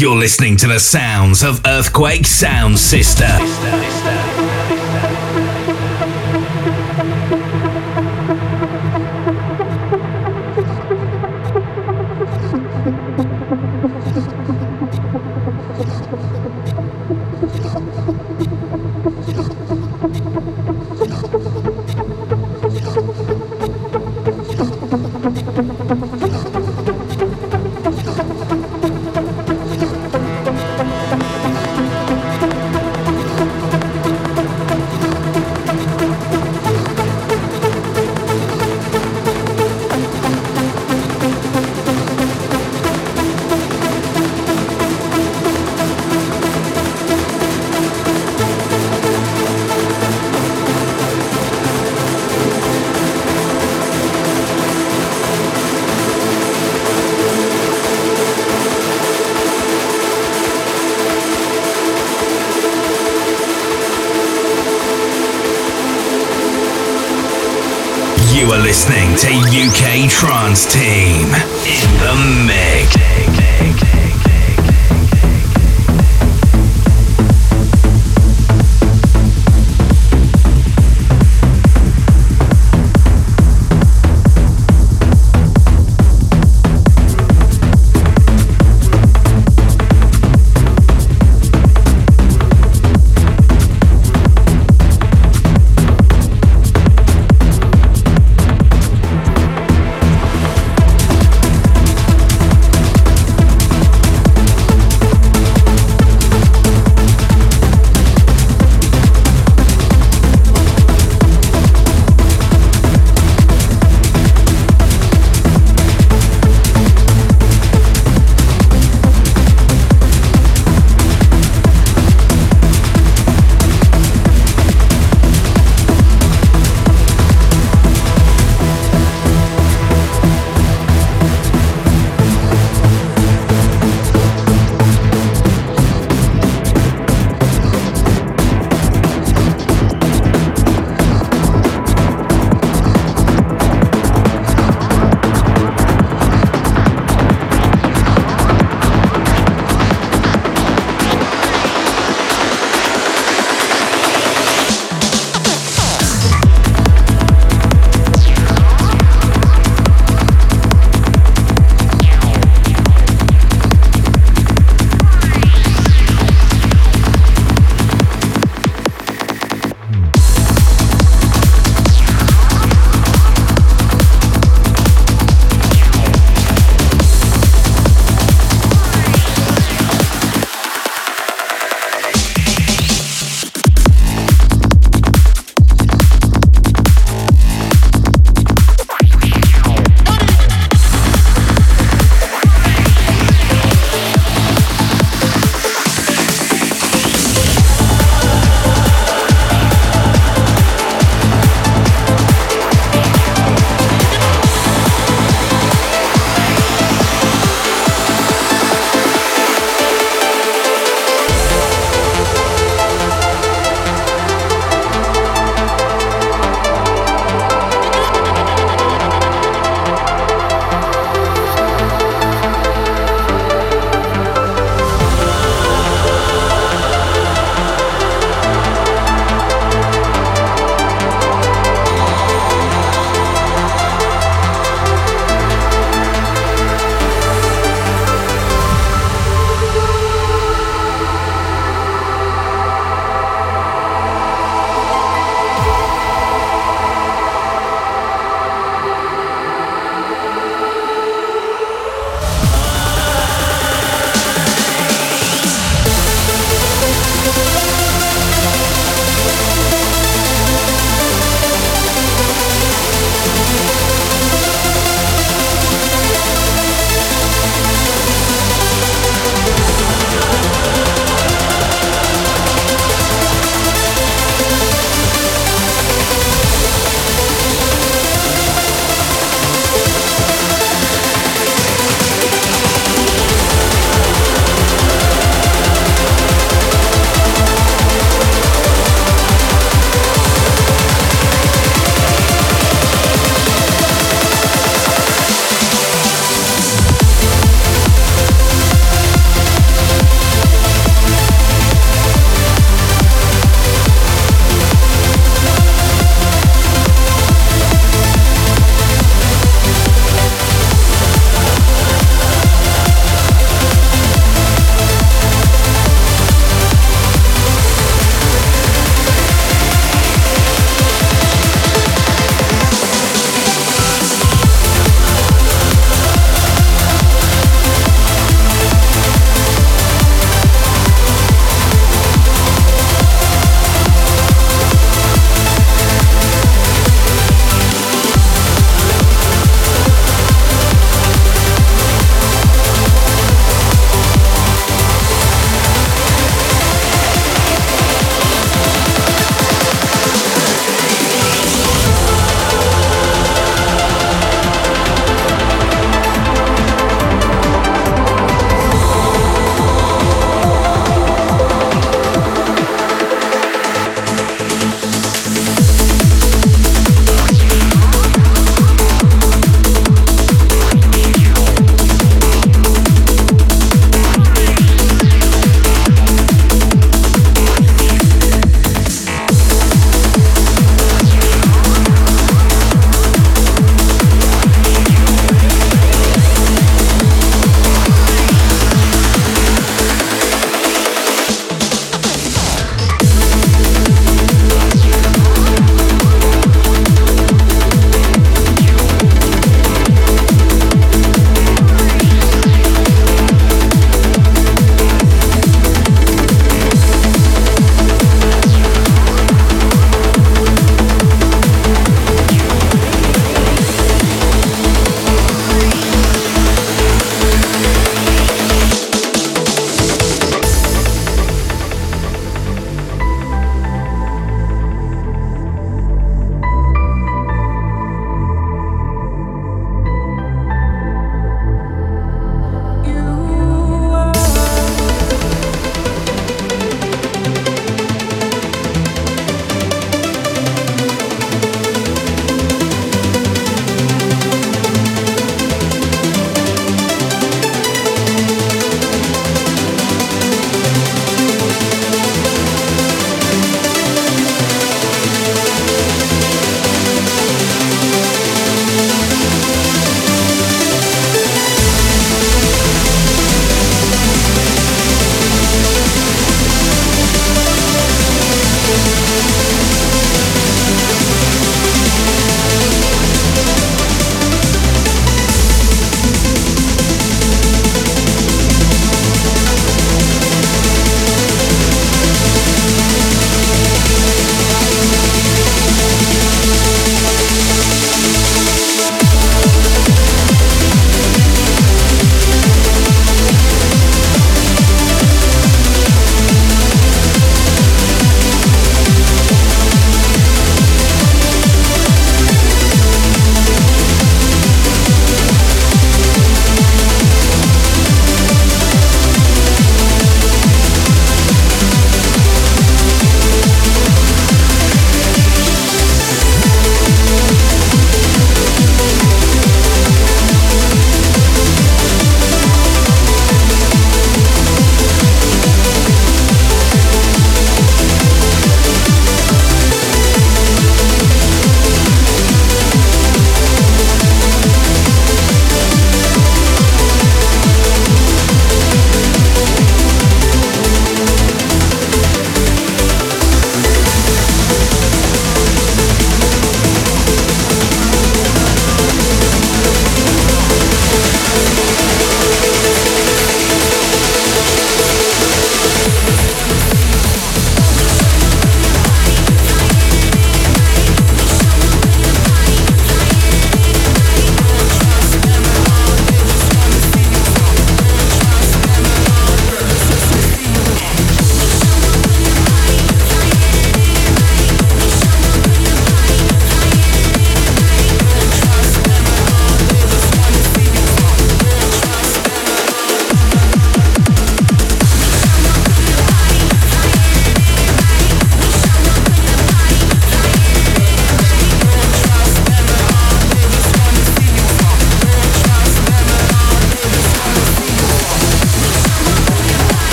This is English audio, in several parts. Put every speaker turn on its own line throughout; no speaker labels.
You're listening to the sounds of Earthquake Sound System. Trance Team in the mix.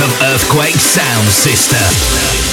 Of Earthquake Sound System.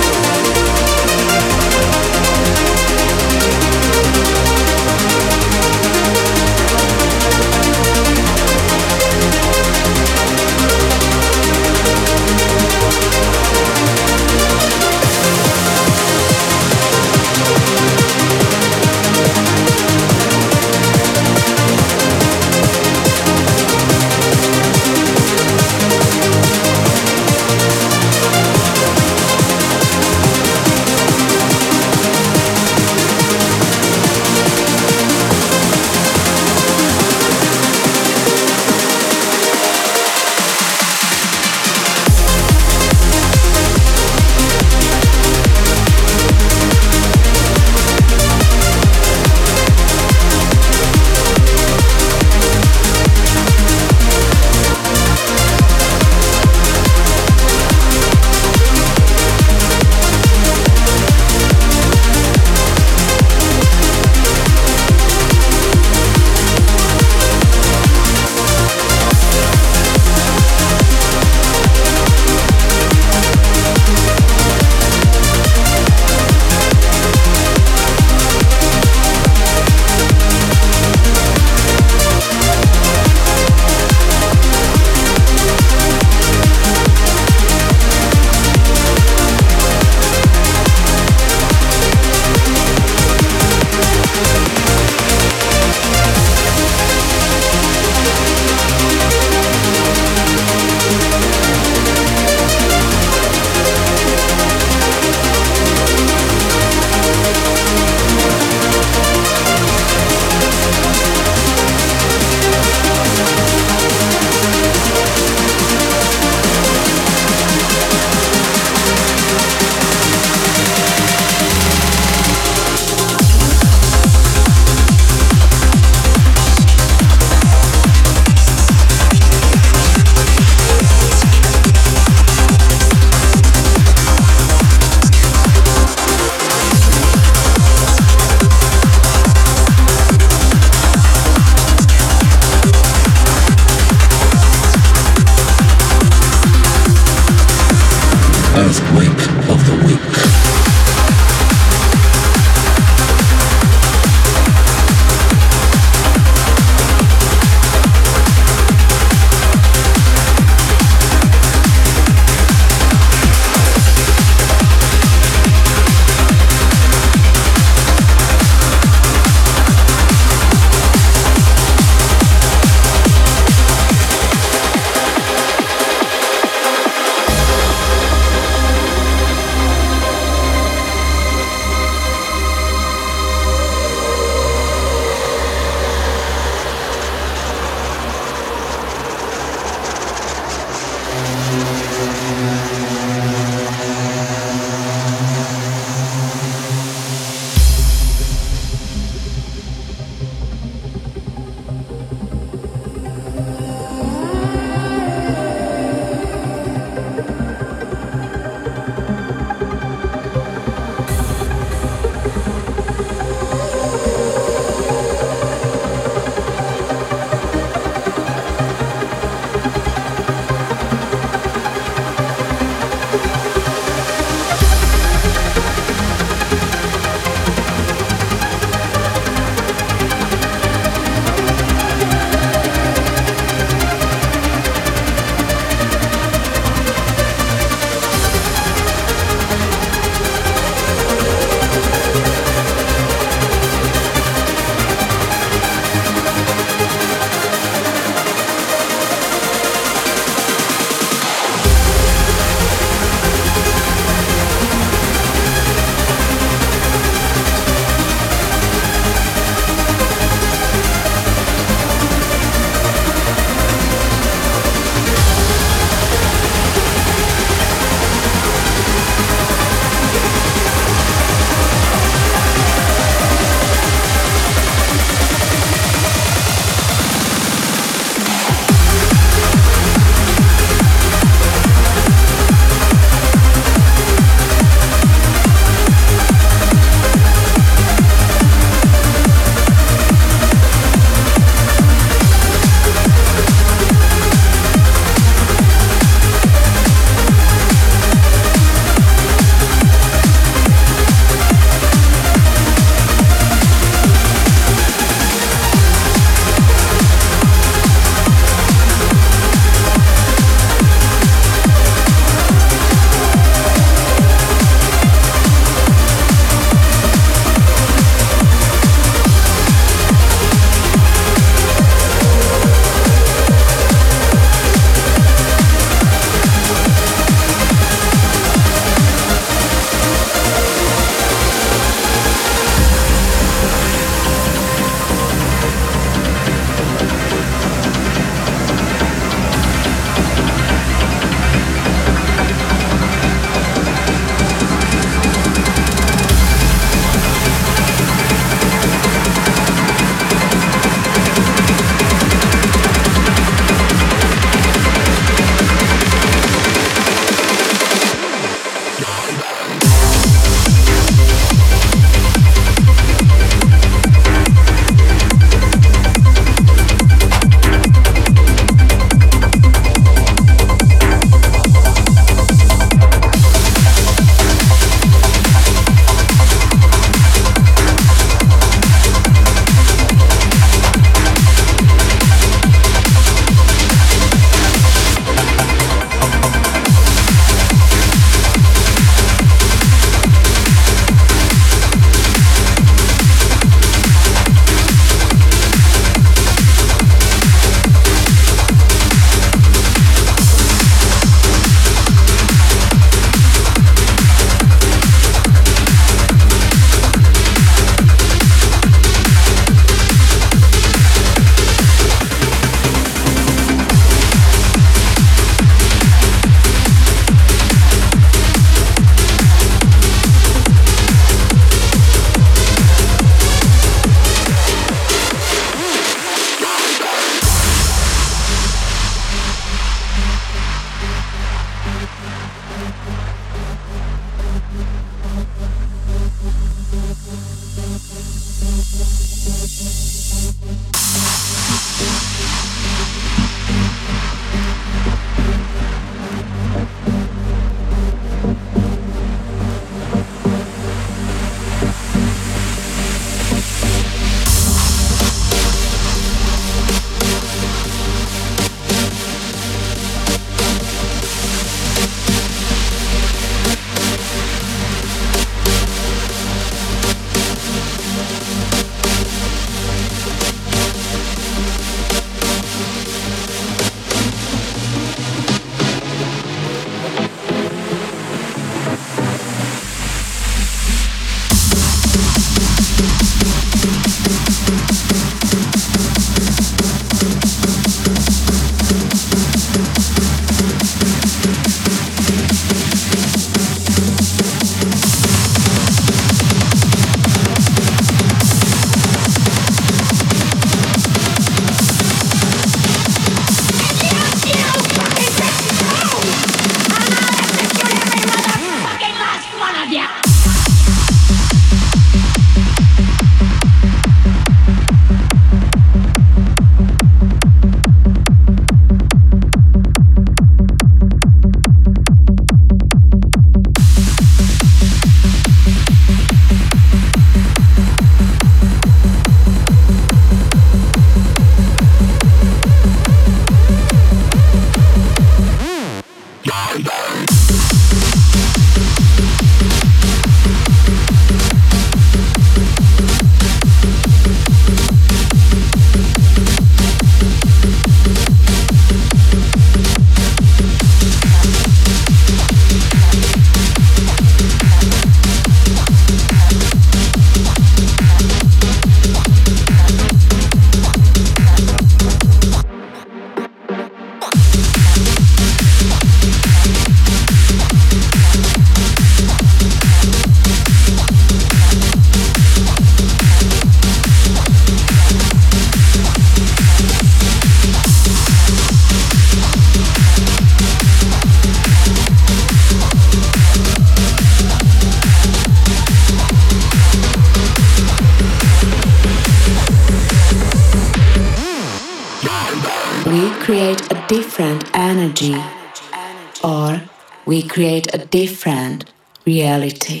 Different reality.